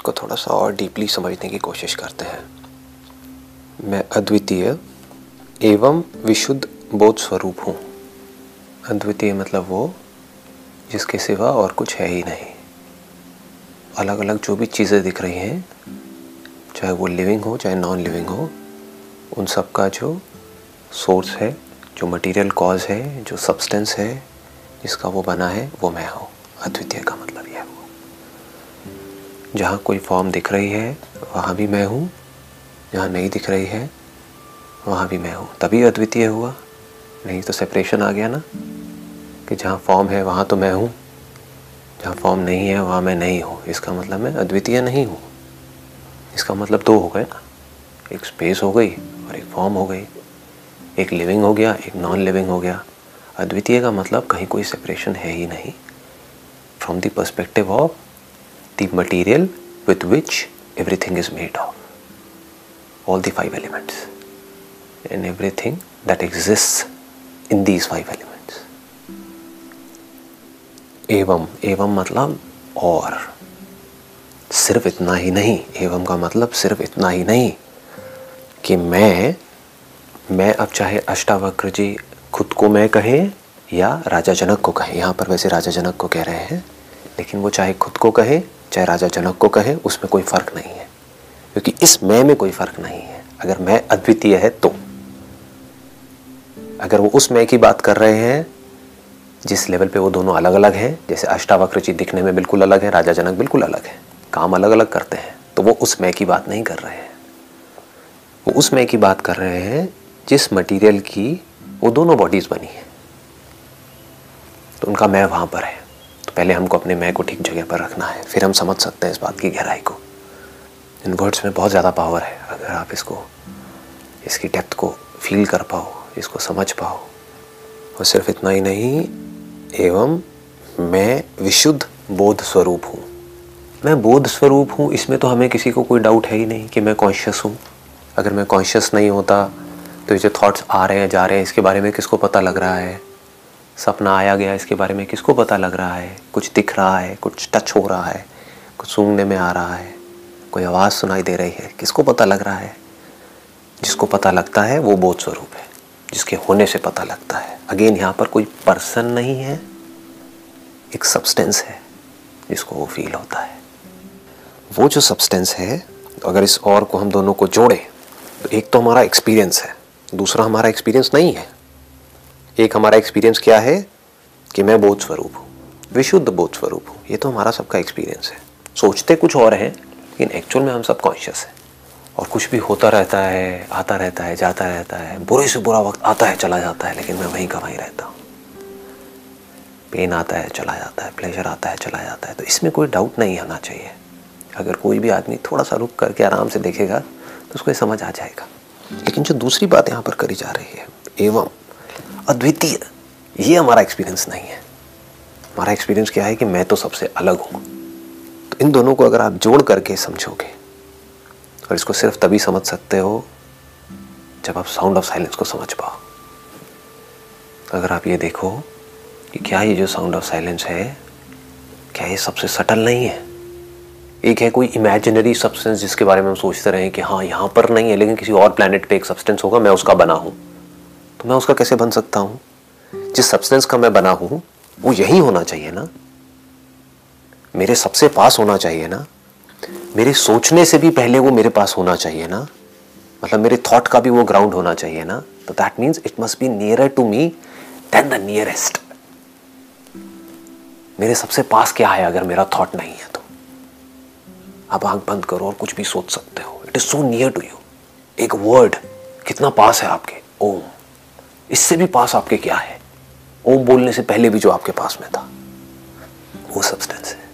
इसको थोड़ा सा और डीपली समझने की कोशिश करते हैं। मैं अद्वितीय एवं विशुद्ध बोध स्वरूप हूँ। अद्वितीय मतलब वो, जिसके सिवा और कुछ है ही नहीं। अलग अलग जो भी चीज़ें दिख रही हैं, चाहे वो लिविंग हो, चाहे नॉन लिविंग हो, उन सब का जो सोर्स है, जो मटेरियल कॉज है, जो सब्सटेंस है, जिसका वो बना है, वो मैं हूँ। अद्वितीय का मतलब। जहाँ कोई फॉर्म दिख रही है, वहाँ भी मैं हूँ। जहाँ नहीं दिख रही है, वहाँ भी मैं हूँ। तभी अद्वितीय हुआ। नहीं तो सेपरेशन आ गया ना। कि जहाँ फॉर्म है, वहाँ तो मैं हूँ। जहाँ फॉर्म नहीं है, वहाँ मैं नहीं हूँ। इसका मतलब मैं अद्वितीय नहीं हूँ। इसका मतलब दो हो गए ना। एक स्पेस हो गई और एक फॉर्म हो गई। एक लिविंग हो गया, एक नॉन लिविंग हो गया। अद्वितीय का मतलब कहीं कोई सेपरेशन है ही नहीं। From the perspective of the material with which everything is made of all the five elements and everything that exist in these five elements एवं एवं मतलब और सिर्फ़ इतना ही नहीं एवं का मतलब सिर्फ़ इतना ही नहीं कि मैं मैं अब चाहे अष्टावक्र जी खुद को मैं कहें या राजा जनक को कहें यहाँ पर वैसे राजा जनक को कह रहे हैं लेकिन वो चाहे खुद को कहे चाहे राजा जनक को कहे, उसमें कोई फ़र्क नहीं है। क्योंकि इस मैं में कोई फ़र्क नहीं है। अगर मैं अद्वितीय है तो। अगर वो उस मैं की बात कर रहे हैं, जिस लेवल पे वो दोनों अलग अलग हैं, जैसे अष्टावक्र जी दिखने में बिल्कुल अलग है, राजा जनक बिल्कुल अलग है, काम अलग अलग करते हैं तो वो उस मैं की बात नहीं कर रहे हैं। वो उस मैं की बात कर रहे हैं, जिस मटेरियल की वो दोनों बॉडीज बनी है। तो उनका मैं वहाँ पर है। तो पहले हमको अपने मैं को ठीक जगह पर रखना है, फिर हम समझ सकते हैं इस बात की गहराई को। इन वर्ड्स में बहुत ज़्यादा पावर है, अगर आप इसको, इसकी डेप्थ को फील कर पाओ, इसको समझ पाओ। और सिर्फ़ इतना ही नहीं, एवं मैं विशुद्ध बोध स्वरूप हूँ। मैं बोध स्वरूप हूँ, इसमें तो हमें किसी को कोई डाउट है ही नहीं कि मैं कॉन्शियस हूँ। अगर मैं कॉन्शियस नहीं होता तो ये जो थॉट्स आ रहे हैं, जा रहे हैं, इसके बारे में किसको पता लग रहा है? सपना आया गया इसके बारे में, किसको पता लग रहा है? कुछ दिख रहा है, कुछ टच हो रहा है, कुछ सूंघने में आ रहा है, कोई आवाज़ सुनाई दे रही है, किसको पता लग रहा है? जिसको पता लगता है, वो बोध स्वरूप है, जिसके होने से पता लगता है। अगेन यहाँ पर कोई पर्सन नहीं है, एक सब्सटेंस है, जिसको वो फील होता है। वो जो सब्सटेंस है, अगर इस और को हम दोनों को जोड़े तो एक तो हमारा एक्सपीरियंस है, दूसरा हमारा एक्सपीरियंस नहीं है। एक हमारा एक्सपीरियंस क्या है कि मैं बोध स्वरूप हूँ, विशुद्ध बोध स्वरूप हूँ। ये तो हमारा सबका एक्सपीरियंस है। सोचते कुछ और हैं, लेकिन एक्चुअल में हम सब कॉन्शियस हैं। और कुछ भी होता रहता है, आता रहता है, जाता रहता है, बुरे से बुरा वक्त आता है, चला जाता है, लेकिन मैं वहीं का वहीं रहता हूँ। पेन आता है, चला जाता है प्लेजर आता है, चला जाता है। तो इसमें कोई डाउट नहीं होना चाहिए। अगर कोई भी आदमी थोड़ा सा रुक करके आराम से देखेगा तो उसको ये समझ आ जाएगा। लेकिन जो दूसरी बात यहाँ पर करी जा रही है, एवं अद्वितीय। ये हमारा एक्सपीरियंस नहीं है। हमारा एक्सपीरियंस क्या है कि मैं तो सबसे अलग हूँ। तो इन दोनों को अगर आप जोड़ करके समझोगे, और इसको सिर्फ़ तभी समझ सकते हो, जब आप साउंड ऑफ़ साइलेंस को समझ पाओ। अगर आप ये देखो कि क्या ये जो साउंड ऑफ़ साइलेंस है, क्या ये सबसे सटल नहीं है? एक है कोई इमेजिनरी सब्सटेंस जिसके बारे में हम सोचते रहे कि हाँ यहाँ पर नहीं है, लेकिन किसी और प्लानट पे एक सब्सटेंस होगा, मैं उसका बना हूँ। तो मैं उसका कैसे बन सकता हूँ? जिस सब्सटेंस का मैं बना हूँ, वो यही होना चाहिए ना? मेरे सबसे पास होना चाहिए ना? मेरे सोचने से भी पहले वो मेरे पास होना चाहिए ना? मतलब मेरे थॉट का भी वो ग्राउंड होना चाहिए ना? तो that means it must be nearer to me then the nearest मेरे सबसे पास क्या है अगर मेरा थॉट नहीं है तो? आप आँख बंद करो और कुछ भी सोच सकते हो। It is so near to you एक वर्ड कितना पास है आपके? ओम। इससे भी पास आपके क्या है? ओम बोलने से पहले भी जो आपके पास में था, वो सब्सटेंस है।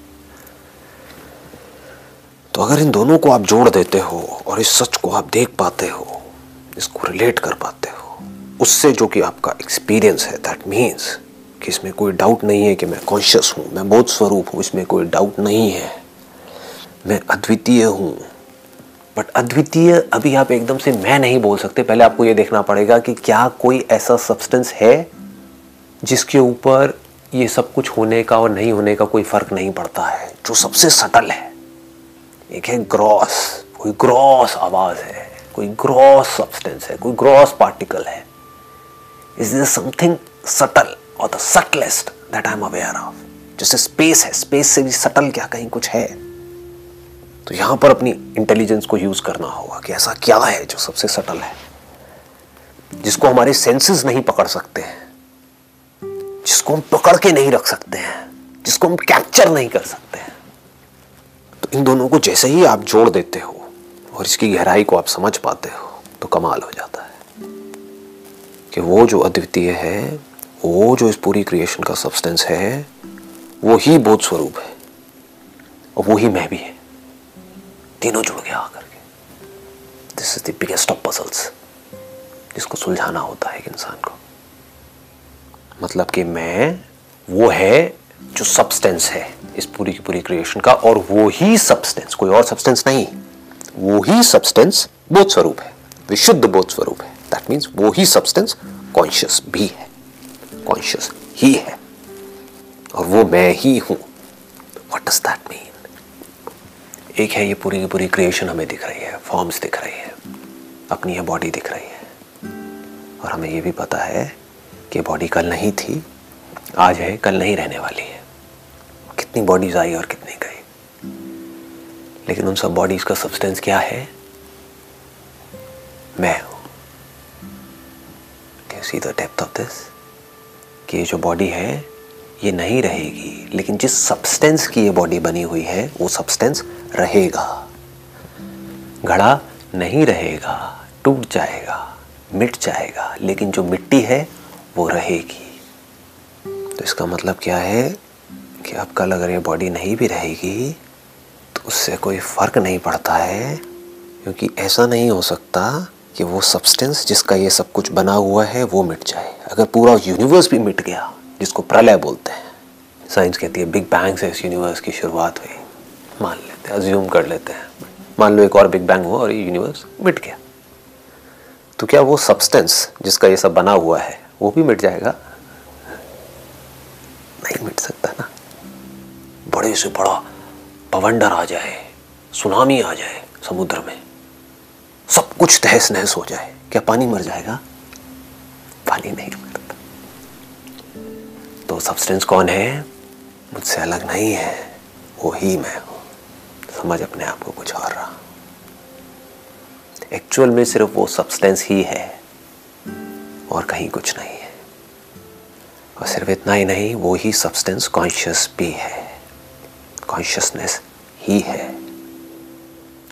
तो अगर इन दोनों को आप जोड़ देते हो और इस सच को आप देख पाते हो, इसको रिलेट कर पाते हो, उससे जो कि आपका एक्सपीरियंस है दैट मीन्स कि इसमें कोई डाउट नहीं है कि मैं कॉन्शियस हूँ, मैं बोध स्वरूप हूँ, इसमें कोई डाउट नहीं है। मैं अद्वितीय हूँ बट अद्वितीय, अभी आप एकदम से मैं नहीं बोल सकते। पहले आपको ये देखना पड़ेगा कि क्या कोई ऐसा सब्सटेंस है जिसके ऊपर ये सब कुछ होने का और नहीं होने का कोई फ़र्क नहीं पड़ता है, जो सबसे सटल है। एक है ग्रॉस कोई ग्रॉस आवाज़ है, कोई ग्रॉस सब्सटेंस है, कोई ग्रॉस पार्टिकल है। इज़ दिस समथिंग सटल और the subtlest that I am aware of जैसे स्पेस है स्पेस से भी सटल क्या कहीं कुछ है? तो यहाँ पर अपनी इंटेलिजेंस को यूज़ करना होगा कि ऐसा क्या है जो सबसे सटल है, जिसको हमारे सेंसेस नहीं पकड़ सकते हैं, जिसको हम पकड़ के नहीं रख सकते हैं, जिसको हम कैप्चर नहीं कर सकते हैं। तो इन दोनों को जैसे ही आप जोड़ देते हो और इसकी गहराई को आप समझ पाते हो तो कमाल हो जाता है कि वो जो अद्वितीय है, वो जो इस पूरी क्रिएशन का सब्सटेंस है, वो ही बोध स्वरूप है और वो ही मैं भी है। तीनों जुड़ गया आकर के। This is the biggest of puzzles जिसको सुलझाना होता है एक इंसान को। मतलब कि मैं, वो है जो सब्सटेंस है इस पूरी की पूरी क्रिएशन का, और वो ही सब्सटेंस कोई और सब्सटेंस नहीं। वो ही सब्सटेंस बोध स्वरूप है। विशुद्ध बोध स्वरूप है। दैट मीन्स वो ही सब्सटेंस कॉन्शियस भी है। कॉन्शियस ही है। और वो मैं ही हूँ। वट इज़ दैट एक है ये पूरी की पूरी क्रिएशन हमें दिख रही है फॉर्म्स दिख रही है, अपनी ये बॉडी दिख रही है। और हमें ये भी पता है कि बॉडी कल नहीं थी, आज है, कल नहीं रहने वाली है। कितनी बॉडीज आई और कितनी गई। लेकिन उन सब बॉडीज का सब्सटेंस क्या है? मैं हूँ। See the depth of this कि ये जो बॉडी है ये नहीं रहेगी। लेकिन जिस सब्सटेंस की ये बॉडी बनी हुई है, वो सब्सटेंस रहेगा। घड़ा नहीं रहेगा, टूट जाएगा, मिट जाएगा, लेकिन जो मिट्टी है, वो रहेगी। तो इसका मतलब क्या है कि कल अगर ये बॉडी नहीं भी रहेगी तो उससे कोई फ़र्क नहीं पड़ता है, क्योंकि ऐसा नहीं हो सकता कि वो सब्सटेंस जिसका ये सब कुछ बना हुआ है, वो मिट जाए। अगर पूरा यूनिवर्स भी मिट गया जिसको प्रलय बोलते हैं। साइंस कहती है बिग बैंग से इस यूनिवर्स की शुरुआत हुई। मान लेते हैं अज्यूम कर लेते हैं। मान लो एक और बिग बैंग हुआ और ये यूनिवर्स मिट गया। तो क्या वो सब्सटेंस जिसका ये सब बना हुआ है, वो भी मिट जाएगा? नहीं मिट सकता ना। बड़े से बड़ा पवंडर आ जाए, सुनामी आ जाए समुद्र में। सब कुछ तहस नहस हो जाए। क्या पानी मर जाएगा? पानी नहीं। तो सब्सटेंस कौन है? मुझसे अलग नहीं है। वो ही मैं हूँ। समझ अपने आप को कुछ और रहा। एक्चुअल में सिर्फ़ वो सब्सटेंस ही है। और कहीं कुछ नहीं है। और सिर्फ़ इतना ही नहीं, वो ही सब्सटेंस कॉन्शियस भी है। कॉन्शियसनेस ही है।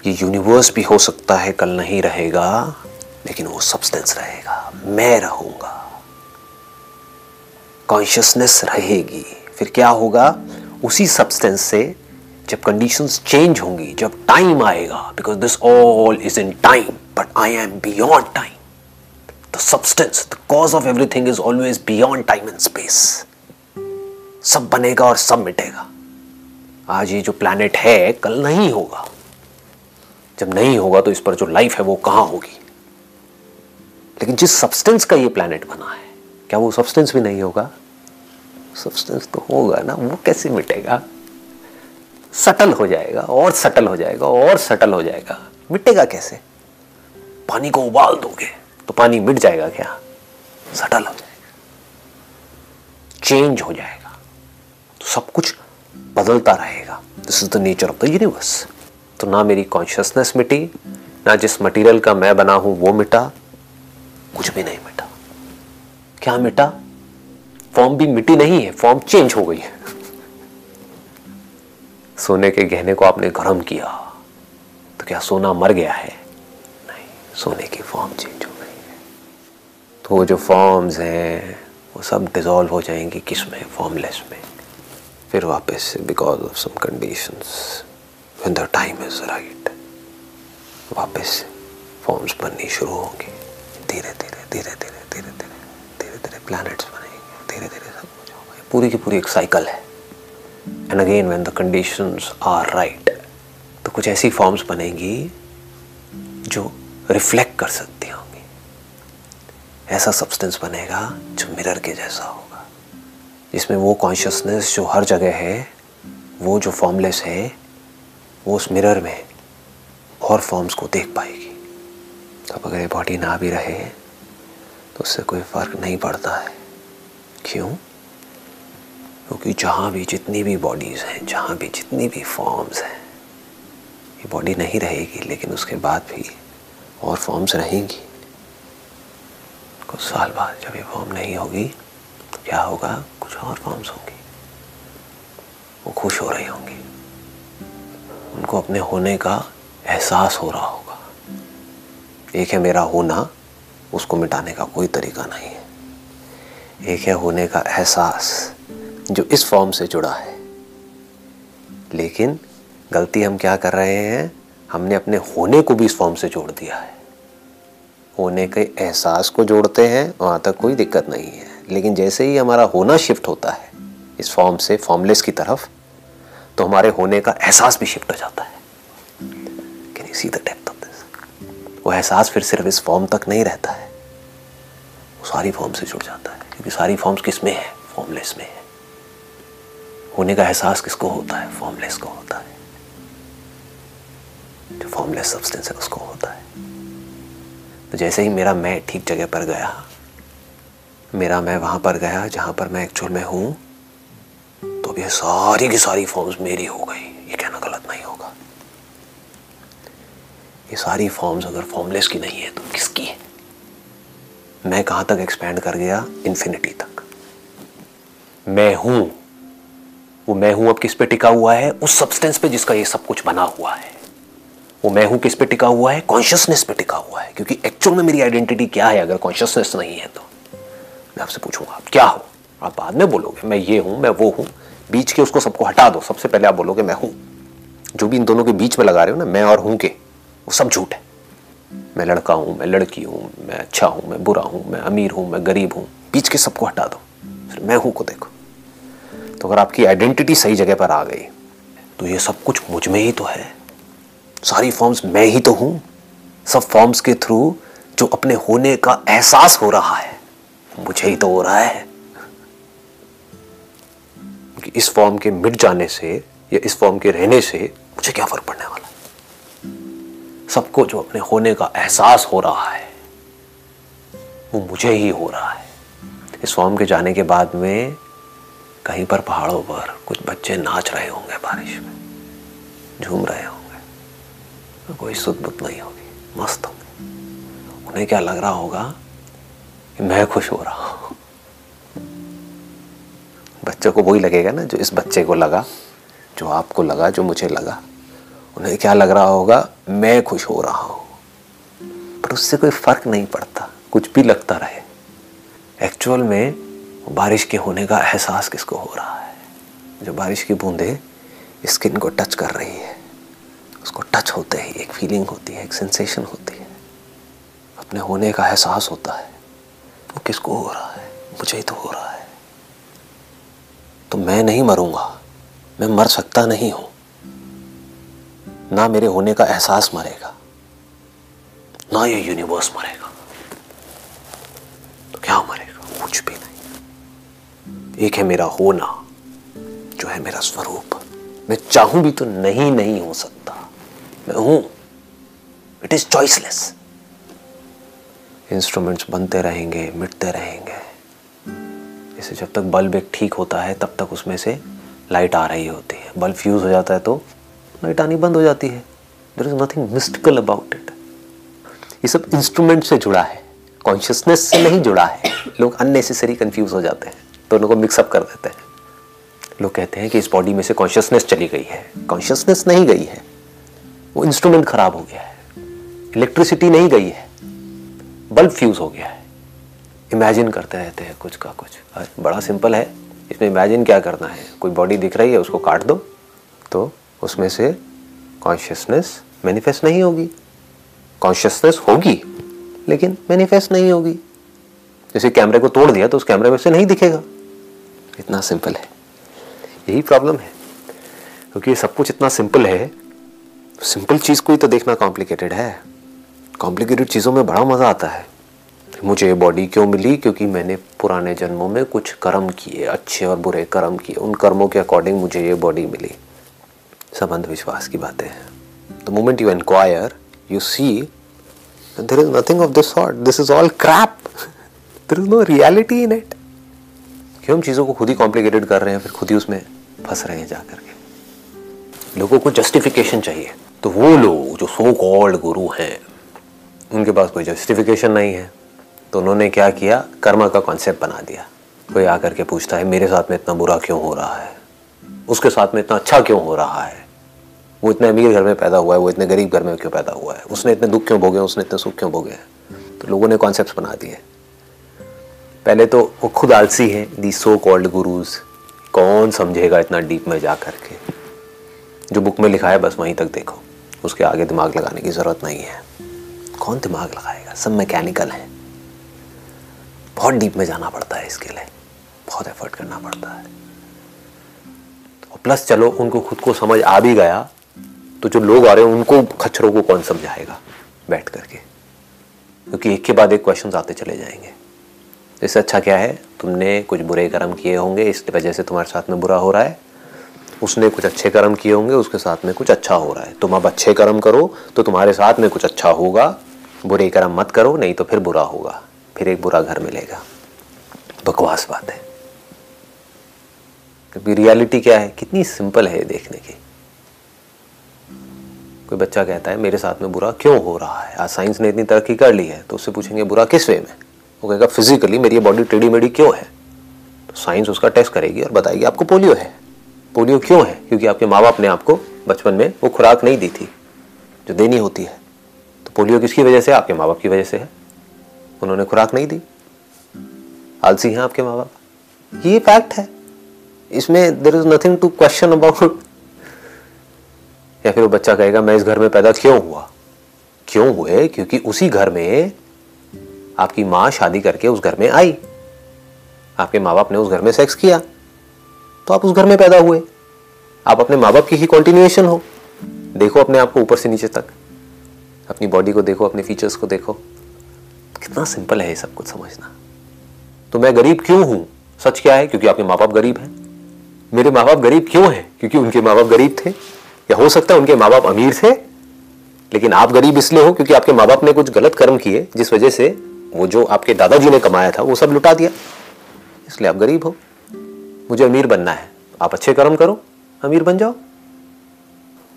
ये यूनिवर्स भी हो सकता है, कल नहीं रहेगा, लेकिन वो सब्सटेंस रहेगा। मैं रहूँगा। कॉन्शियसनेस रहेगी। फिर क्या होगा? उसी सब्सटेंस से जब कंडीशंस चेंज होंगी, जब टाइम आएगा because this all is in time but I am beyond time the substance the cause of everything is always beyond time and space सब बनेगा और सब मिटेगा। आज ये जो प्लैनेट है, कल नहीं होगा। जब नहीं होगा तो इस पर जो लाइफ है, वो कहाँ होगी? लेकिन जिस सब्सटेंस का ये प्लैनेट बना है क्या वो सब्सटेंस भी नहीं होगा? सब्सटेंस तो होगा ना, वो कैसे मिटेगा? सटल हो जाएगा, और सटल हो जाएगा, और सटल हो जाएगा। मिटेगा कैसे? पानी को उबाल दोगे तो पानी मिट जाएगा क्या? सटल हो जाएगा। चेंज हो जाएगा। तो सब कुछ बदलता रहेगा। This is the nature of the universe तो ना मेरी कॉन्शियसनेस मिटी, ना जिस मटेरियल का मैं बना हूँ वो मिटा, कुछ भी नहीं मिटा। क्या मिटा? फॉर्म भी मिटी नहीं है फॉर्म चेंज हो गई है। सोने के गहने को आपने गर्म किया तो क्या सोना मर गया है? नहीं, सोने की फॉर्म चेंज हो गई है। तो वो जो फॉर्म्स हैं, वो सब डिजॉल्व हो जाएँगे किसमें फॉर्मलेस में। फिर वापस से because of some conditions the time is right वापस फॉर्म्स बननी शुरू होंगे। धीरे धीरे धीरे धीरे। प्लैनेट्स बनेंगे धीरे धीरे सब कुछ होगा पूरी की पूरी एक साइकिल है। And again when the conditions are right तो कुछ ऐसी फॉर्म्स बनेंगी जो रिफ्लेक्ट कर सकती होंगी। ऐसा सब्सटेंस बनेगा जो मिरर के जैसा होगा। जिसमें वो कॉन्शियसनेस जो हर जगह है, वो जो फॉर्मलेस है, वो उस मिरर में और फॉर्म्स को देख पाएगी। अब अगर ये बॉडी ना भी रहे तो उससे कोई फ़र्क नहीं पड़ता है। क्यों? क्योंकि जहाँ भी जितनी भी बॉडीज़ हैं, जहाँ भी जितनी भी फॉर्म्स हैं, ये बॉडी नहीं रहेगी, लेकिन उसके बाद भी और फॉर्म्स रहेंगी। कुछ साल बाद जब ये फॉर्म नहीं होगी तो क्या होगा? कुछ और फॉर्म्स होंगी। वो खुश हो रही होंगी। उनको अपने होने का एहसास हो रहा होगा। एक है मेरा होना उसको मिटाने का कोई तरीका नहीं है। एक है होने का एहसास, जो इस फॉर्म से जुड़ा है। लेकिन गलती हम क्या कर रहे हैं? हमने अपने होने को भी इस फॉर्म से जोड़ दिया है। होने के एहसास को जोड़ते हैं, वहाँ तक कोई दिक्कत नहीं है। लेकिन जैसे ही हमारा होना शिफ्ट होता है, इस फॉर्म से, फॉर्मलेस की तरफ़ तो हमारे होने का एहसास भी शिफ्ट हो जाता है। Can you see the depth वो एहसास फिर सिर्फ़ इस फॉर्म तक नहीं रहता है। वो सारी फॉर्म से जुड़ जाता है, क्योंकि सारी फॉर्म्स किसमें है? फॉर्मलेस में है। होने का एहसास किसको होता है? फॉर्मलेस को होता है। जो फॉर्मलेस सब्सटेंस है, उसको होता है। तो जैसे ही मेरा मैं ठीक जगह पर गया, मेरा मैं वहाँ पर गया, जहाँ पर मैं एक्चुअल में हूँ तो अब ये सारी की सारी फॉर्म्स मेरी हो गई। ये कहना गलत नहीं होगा। ये सारी फॉर्म्स अगर फॉर्मलेस की नहीं है तो किसकी है? मैं कहाँ तक एक्सपेंड कर गया? इन्फिनिटी तक। मैं हूँ। वो मैं हूँ अब किस पे टिका हुआ है? उस सब्सटेंस पे जिसका ये सब कुछ बना हुआ है। वो मैं हूँ किस पे टिका हुआ है? कॉन्शियसनेस पे टिका हुआ है। क्योंकि एक्चुअल में मेरी आइडेंटिटी क्या है? अगर कॉन्शियसनेस नहीं है तो। मैं आपसे पूछूँगा, आप क्या हो? आप बाद में बोलोगे, मैं ये हूँ, मैं वो हूँ। बीच के उसको सबको हटा दो। सबसे पहले आप बोलोगे, मैं हूँ। जो भी इन दोनों के बीच में लगा रहे हो ना, मैं और हूँ के। वो सब झूठ है। मैं लड़का हूँ, मैं लड़की हूँ, मैं अच्छा हूँ, मैं बुरा हूँ, मैं अमीर हूँ, मैं गरीब हूँ। बीच के सबको हटा दो। फिर मैं हूँ को देखो। तो अगर आपकी आइडेंटिटी सही जगह पर आ गई तो ये सब कुछ मुझमें ही तो है। सारी फॉर्म्स मैं ही तो हूँ। सब फॉर्म्स के थ्रू जो अपने होने का एहसास हो रहा है, मुझे ही तो हो रहा है। कि इस फॉर्म के मिट जाने से या इस फॉर्म के रहने से मुझे क्या फ़र्क पड़ने वाला सबको जो अपने होने का एहसास हो रहा है, वो मुझे ही हो रहा है। इस फॉर्म के जाने के बाद में कहीं पर पहाड़ों पर कुछ बच्चे नाच रहे होंगे बारिश में, झूम रहे होंगे तो कोई सुध बुत नहीं होगी, मस्त होंगे। उन्हें क्या लग रहा होगा कि मैं खुश हो रहा हूँ? बच्चे को वही लगेगा ना जो इस बच्चे को लगा, जो आपको लगा, जो मुझे लगा। उन्हें क्या लग रहा होगा? मैं खुश हो रहा हूँ। पर उससे कोई फ़र्क नहीं पड़ता, कुछ भी लगता रहे। एक्चुअल में बारिश के होने का एहसास किसको हो रहा है? जो बारिश की बूंदे स्किन को टच कर रही है, उसको टच होते ही, एक फीलिंग होती है, एक सेंसेशन होती है। अपने होने का एहसास होता है, वो किसको हो रहा है? मुझे ही तो हो रहा है। तो मैं नहीं मरूँगा, मैं मर सकता नहीं हूँ। ना मेरे होने का एहसास मरेगा, ना ये यूनिवर्स मरेगा। तो क्या मरेगा? कुछ भी नहीं। एक है मेरा होना, जो है मेरा स्वरूप। मैं चाहूँ भी तो नहीं नहीं हो सकता। मैं हूँ। इट इज़ चॉइसलेस इंस्ट्रूमेंट्स बनते रहेंगे, मिटते रहेंगे। इसे जब तक बल्ब एक ठीक होता है, तब तक उसमें से लाइट आ रही होती है। बल्ब फ्यूज हो जाता है तो लाइट आनी बंद हो जाती है। There is nothing mystical about it ये सब इंस्ट्रूमेंट से जुड़ा है। कॉन्शियसनेस से नहीं जुड़ा है। लोग अननेसेसरी कंफ्यूज हो जाते हैं। दोनों को मिक्सअप कर देते हैं। लोग कहते हैं कि इस बॉडी में से कॉन्शियसनेस चली गई है। कॉन्शियसनेस नहीं गई है। वो इंस्ट्रूमेंट खराब हो गया है। इलेक्ट्रिसिटी नहीं गई है। बल्ब फ्यूज हो गया है। इमेजिन करते रहते हैं कुछ का कुछ। बड़ा सिंपल है। इसमें इमेजिन क्या करना है? कोई बॉडी दिख रही है, उसको काट दो। तो उसमें से कॉन्शियसनेस मैनिफेस्ट नहीं होगी। कॉन्शियसनेस होगी, लेकिन मैनिफेस्ट नहीं होगी। जैसे कैमरे को तोड़ दिया तो उस कैमरे में से नहीं दिखेगा। इतना सिंपल है। यही प्रॉब्लम है। क्योंकि ये सब कुछ इतना सिंपल है सिंपल चीज़ को ही तो देखना कॉम्प्लिकेटेड है। कॉम्प्लिकेटेड चीज़ों में बड़ा मज़ा आता है। मुझे ये बॉडी क्यों मिली? क्योंकि मैंने पुराने जन्मों में कुछ कर्म किए, अच्छे और बुरे कर्म किए। उन कर्मों के अकॉर्डिंग मुझे ये बॉडी मिली। सब अंधविश्वास की बातें हैं। The moment you inquire you see there is nothing of this sort this is all crap there is no reality in it क्यों हम चीज़ों को खुद ही कॉम्प्लिकेटेड कर रहे हैं, फिर खुद ही उसमें फंस रहे हैं जा करके? लोगों को जस्टिफिकेशन चाहिए। तो वो लोग जो सो कॉल्ड गुरु हैं, उनके पास कोई जस्टिफिकेशन नहीं है। तो उन्होंने क्या किया? कर्मा का कॉन्सेप्ट बना दिया। कोई आकर के पूछता है, मेरे साथ में इतना बुरा क्यों हो रहा है? उसके साथ में इतना अच्छा क्यों हो रहा है? वो इतने अमीर घर में पैदा हुआ है, वो इतने गरीब घर में क्यों पैदा हुआ है? उसने इतने दुख क्यों भोगे, उसने इतने सुख क्यों भोगे? हैं तो लोगों ने कॉन्सेप्ट बना दिए। पहले तो वो खुद आलसी है दी सो कॉल्ड गुरुज कौन समझेगा इतना डीप में जा करके? जो बुक में लिखा है, बस वहीं तक देखो। उसके आगे दिमाग लगाने की ज़रूरत नहीं है। कौन दिमाग लगाएगा? सब मैकेनिकल है। बहुत डीप में जाना पड़ता है इसके लिए। बहुत एफर्ट करना पड़ता है। और प्लस चलो, उनको खुद को समझ आ भी गया। तो जो लोग आ रहे हैं, उनको खच्चरों को कौन समझाएगा बैठ करके? क्योंकि एक के बाद एक क्वेश्चन आते चले जाएँगे। इससे अच्छा क्या है? तुमने कुछ बुरे कर्म किए होंगे इस वजह से तुम्हारे साथ में बुरा हो रहा है। उसने कुछ अच्छे कर्म किए होंगे, उसके साथ में कुछ अच्छा हो रहा है। तुम अब अच्छे कर्म करो तो तुम्हारे साथ में कुछ अच्छा होगा। बुरे कर्म मत करो, नहीं तो फिर बुरा होगा। फिर एक बुरा घर मिलेगा। बकवास बात है। क्योंकि रियलिटी क्या है? कितनी सिंपल है देखने की। कोई बच्चा कहता है, मेरे साथ में बुरा क्यों हो रहा है? आज साइंस ने इतनी तरक्की कर ली है। तो उससे पूछेंगे, बुरा किस वे में? वो कहेगा फिजिकली मेरी बॉडी टेढ़ी मेढ़ी क्यों है? तो साइंस उसका टेस्ट करेगी और बताएगी, आपको पोलियो है? पोलियो क्यों है? क्योंकि आपके माँ बाप ने आपको बचपन में वो खुराक नहीं दी थी, जो देनी होती है। तो पोलियो किसकी वजह से? आपके माँ बाप की वजह से है। उन्होंने खुराक नहीं दी। आलसी हैं आपके माँ बाप ये फैक्ट है। इसमें there is nothing to question about या फिर वो बच्चा कहेगा, मैं इस घर में पैदा क्यों हुआ? क्यों हुए? क्योंकि उसी घर में आपकी माँ शादी करके उस घर में आई। आपके माँ बाप ने उस घर में सेक्स किया। तो आप उस घर में पैदा हुए। आप अपने माँ बाप की ही कॉन्टिन्यूएशन हो। देखो अपने आप को ऊपर से नीचे तक। अपनी बॉडी को देखो, अपने फीचर्स को देखो। कितना सिंपल है ये सब कुछ समझना। तो मैं गरीब क्यों हूँ? सच क्या है? क्योंकि आपके माँ बाप गरीब हैं। मेरे माँ बाप गरीब क्यों हैं? क्योंकि उनके माँ बाप गरीब थे। या हो सकता है उनके माँ बाप अमीर थे, लेकिन आप गरीब इसलिए हो क्योंकि आपके माँ बाप ने कुछ गलत कर्म किए, जिस वजह से वो जो आपके दादाजी ने कमाया था, वो सब लुटा दिया। इसलिए आप गरीब हो। मुझे अमीर बनना है। आप अच्छे कर्म करो, अमीर बन जाओ।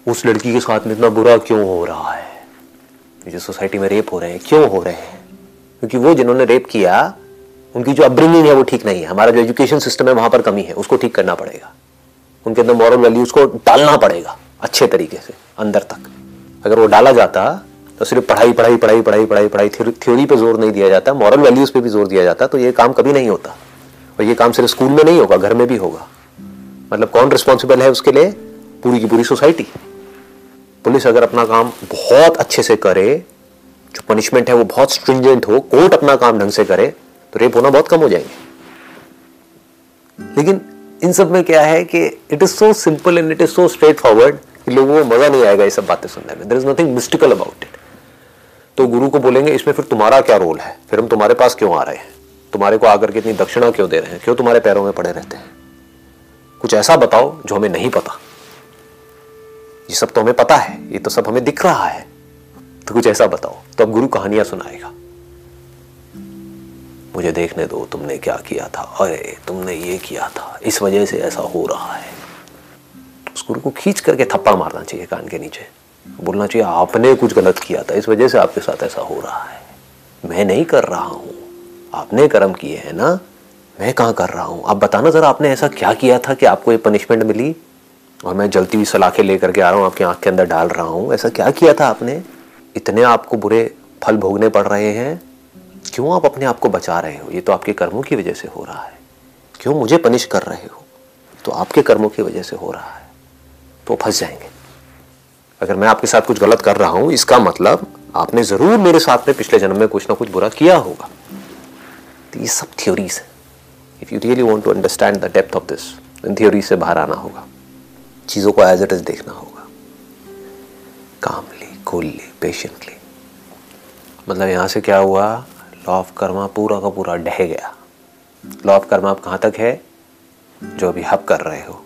उस लड़की के साथ में इतना बुरा क्यों हो रहा है? जो सोसाइटी में रेप हो रहे हैं, क्यों हो रहे हैं? क्योंकि वो जिन्होंने रेप किया, उनकी जो अपब्रिंगिंग है वो ठीक नहीं है। हमारा जो एजुकेशन सिस्टम है, वहाँ पर कमी है। उसको ठीक करना पड़ेगा। उनके अंदर मॉरल वैल्यूज़ को डालना पड़ेगा। अच्छे तरीके से, अंदर तक। अगर वो डाला जाता तो सिर्फ़ पढ़ाई पढ़ाई पढ़ाई पढ़ाई पढ़ाई पढ़ाई, थ्योरी पे ज़ोर नहीं दिया जाता मॉरल वैल्यूज़ पे भी ज़ोर दिया जाता तो ये काम कभी नहीं होता। और ये काम सिर्फ़ स्कूल में नहीं होगा, घर में भी होगा। मतलब कौन रिस्पॉन्सिबल है उसके लिए? पूरी की पूरी सोसाइटी पुलिस अगर अपना काम बहुत अच्छे से करे, जो पनिशमेंट है वो बहुत स्ट्रिंजेंट हो कोर्ट अपना काम ढंग से करे तो रेप होना बहुत कम हो जाएँगे। लेकिन इन सब में क्या है कि it is so simple and it is so straightforward कि लोगों को मज़ा नहीं आएगा ये सब बातें सुनने में। There is nothing mystical about it तो गुरु को बोलेंगे, इसमें फिर तुम्हारा क्या रोल है? फिर हम तुम्हारे पास क्यों आ रहे हैं? तुम्हारे को आकर के इतनी दक्षिणा क्यों दे रहे हैं? क्यों तुम्हारे पैरों में पड़े रहते हैं? कुछ ऐसा बताओ जो हमें नहीं पता। ये सब तो हमें पता है, ये तो सब हमें दिख रहा है। तो कुछ ऐसा बताओ तो अब गुरु कहानियाँ सुनाएगा। मुझे देखने दो, तुमने क्या किया था? अरे, तुमने ये किया था। इस वजह से ऐसा हो रहा है। उस गुरु को खींच करके थप्पड़ मारना चाहिए कान के नीचे। बोलना चाहिए, आपने कुछ गलत किया था। इस वजह से आपके साथ ऐसा हो रहा है। मैं नहीं कर रहा हूँ। आपने कर्म किए हैं ना? मैं कहा कर रहा हूँ? आप बताना जरा, आपने ऐसा क्या किया था कि आपको ये पनिशमेंट मिली? और मैं जलती हुई सलाखें लेकर के आ रहा हूँ, आपकी आँख के अंदर डाल रहा हूँ। ऐसा क्या किया था आपने? इतने आपको बुरे फल भोगने पड़ रहे हैं। क्यों आप अपने आप को बचा रहे हो? ये तो आपके कर्मों की वजह से हो रहा है। क्यों मुझे पनिश कर रहे हो? तो आपके कर्मों की वजह से हो रहा है। तो फंस जाएँगे। अगर मैं आपके साथ कुछ गलत कर रहा हूँ, इसका मतलब आपने ज़रूर मेरे साथ में पिछले जन्म में कुछ ना कुछ बुरा किया होगा। तो ये सब थ्योरीज है। If you really want to understand the depth of this in theory से बाहर आना होगा। चीज़ों को एज इट इज़ देखना होगा। काम कूलली पेशेंटली मतलब यहाँ से क्या हुआ? लॉ ऑफ़ कर्मा पूरा का पूरा ढह गया। लॉ ऑफ़ कर्मा आप कहाँ तक है? जो अभी हब कर रहे हो,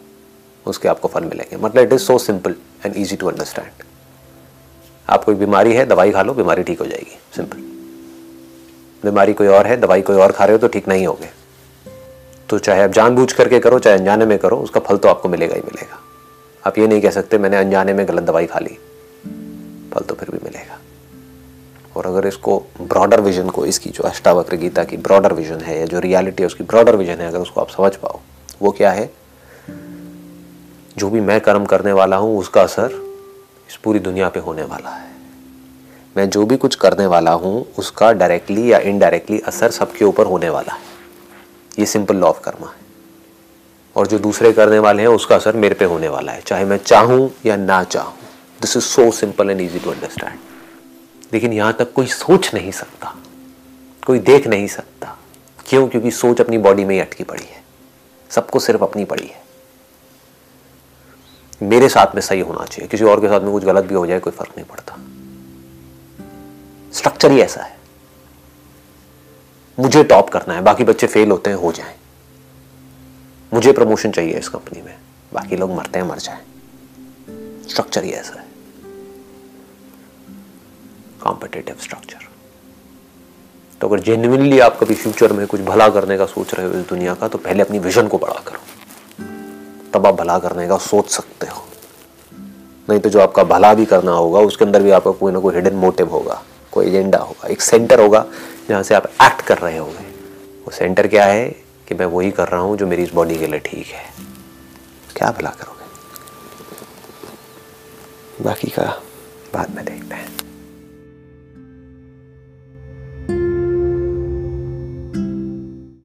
उसके आपको फल मिलेंगे। मतलब it is so simple and easy to understand आप कोई बीमारी है, दवाई खा लो, बीमारी ठीक हो जाएगी। सिंपल बीमारी कोई और है, दवाई कोई और खा रहे हो तो ठीक नहीं होगे। तो चाहे आप जानबूझ करके करो, चाहे अनजाने में करो, उसका फल तो आपको मिलेगा ही मिलेगा। आप ये नहीं कह सकते, मैंने अनजाने में गलत दवाई खा ली। फल तो फिर भी मिलेगा। और अगर इसको ब्रॉडर विजन को, इसकी जो अष्टावक्र गीता की ब्रॉडर विजन है या जो रियलिटी है उसकी ब्रॉडर विजन है, अगर उसको आप समझ पाओ, वो क्या है? जो भी मैं कर्म करने वाला हूँ, उसका असर इस पूरी दुनिया पे होने वाला है। मैं जो भी कुछ करने वाला हूँ, उसका डायरेक्टली या इनडायरेक्टली असर सबके ऊपर होने वाला है। ये सिंपल लॉ ऑफ़ कर्मा है। और जो दूसरे करने वाले हैं, उसका असर मेरे पे होने वाला है। चाहे मैं चाहूँ या ना चाहूँ। This is so simple and easy to understand लेकिन यहाँ तक कोई सोच नहीं सकता, कोई देख नहीं सकता। क्यों? क्योंकि सोच अपनी बॉडी में ही अटकी पड़ी है। सबको सिर्फ़ अपनी पड़ी है। मेरे साथ में सही होना चाहिए। किसी और के साथ में कुछ गलत भी हो जाए, कोई फ़र्क नहीं पड़ता। स्ट्रक्चर ही ऐसा है। मुझे टॉप करना है, बाकी बच्चे फेल होते हैं, हो जाएँ। मुझे प्रमोशन चाहिए इस कंपनी में। बाकी लोग मरते हैं, मर जाएँ। स्ट्रक्चर ही ऐसा है। कॉम्पिटेटिव स्ट्रक्चर तो अगर जेन्यनली आप कभी फ्यूचर में कुछ भला करने का सोच रहे हो इस दुनिया का तो पहले अपनी विजन को बड़ा करो। तब आप भला करने का सोच सकते हो। नहीं तो जो आपका भला भी करना होगा, उसके अंदर भी आपका कोई ना कोई हिडन मोटिव होगा, कोई एजेंडा होगा। एक सेंटर होगा, जहाँ से आप एक्ट कर रहे होंगे। वो सेंटर क्या है? कि मैं वही कर रहा हूँ जो मेरी इस बॉडी के लिए ठीक है। क्या भला करोगे? बाकी का बाद में देखते हैं।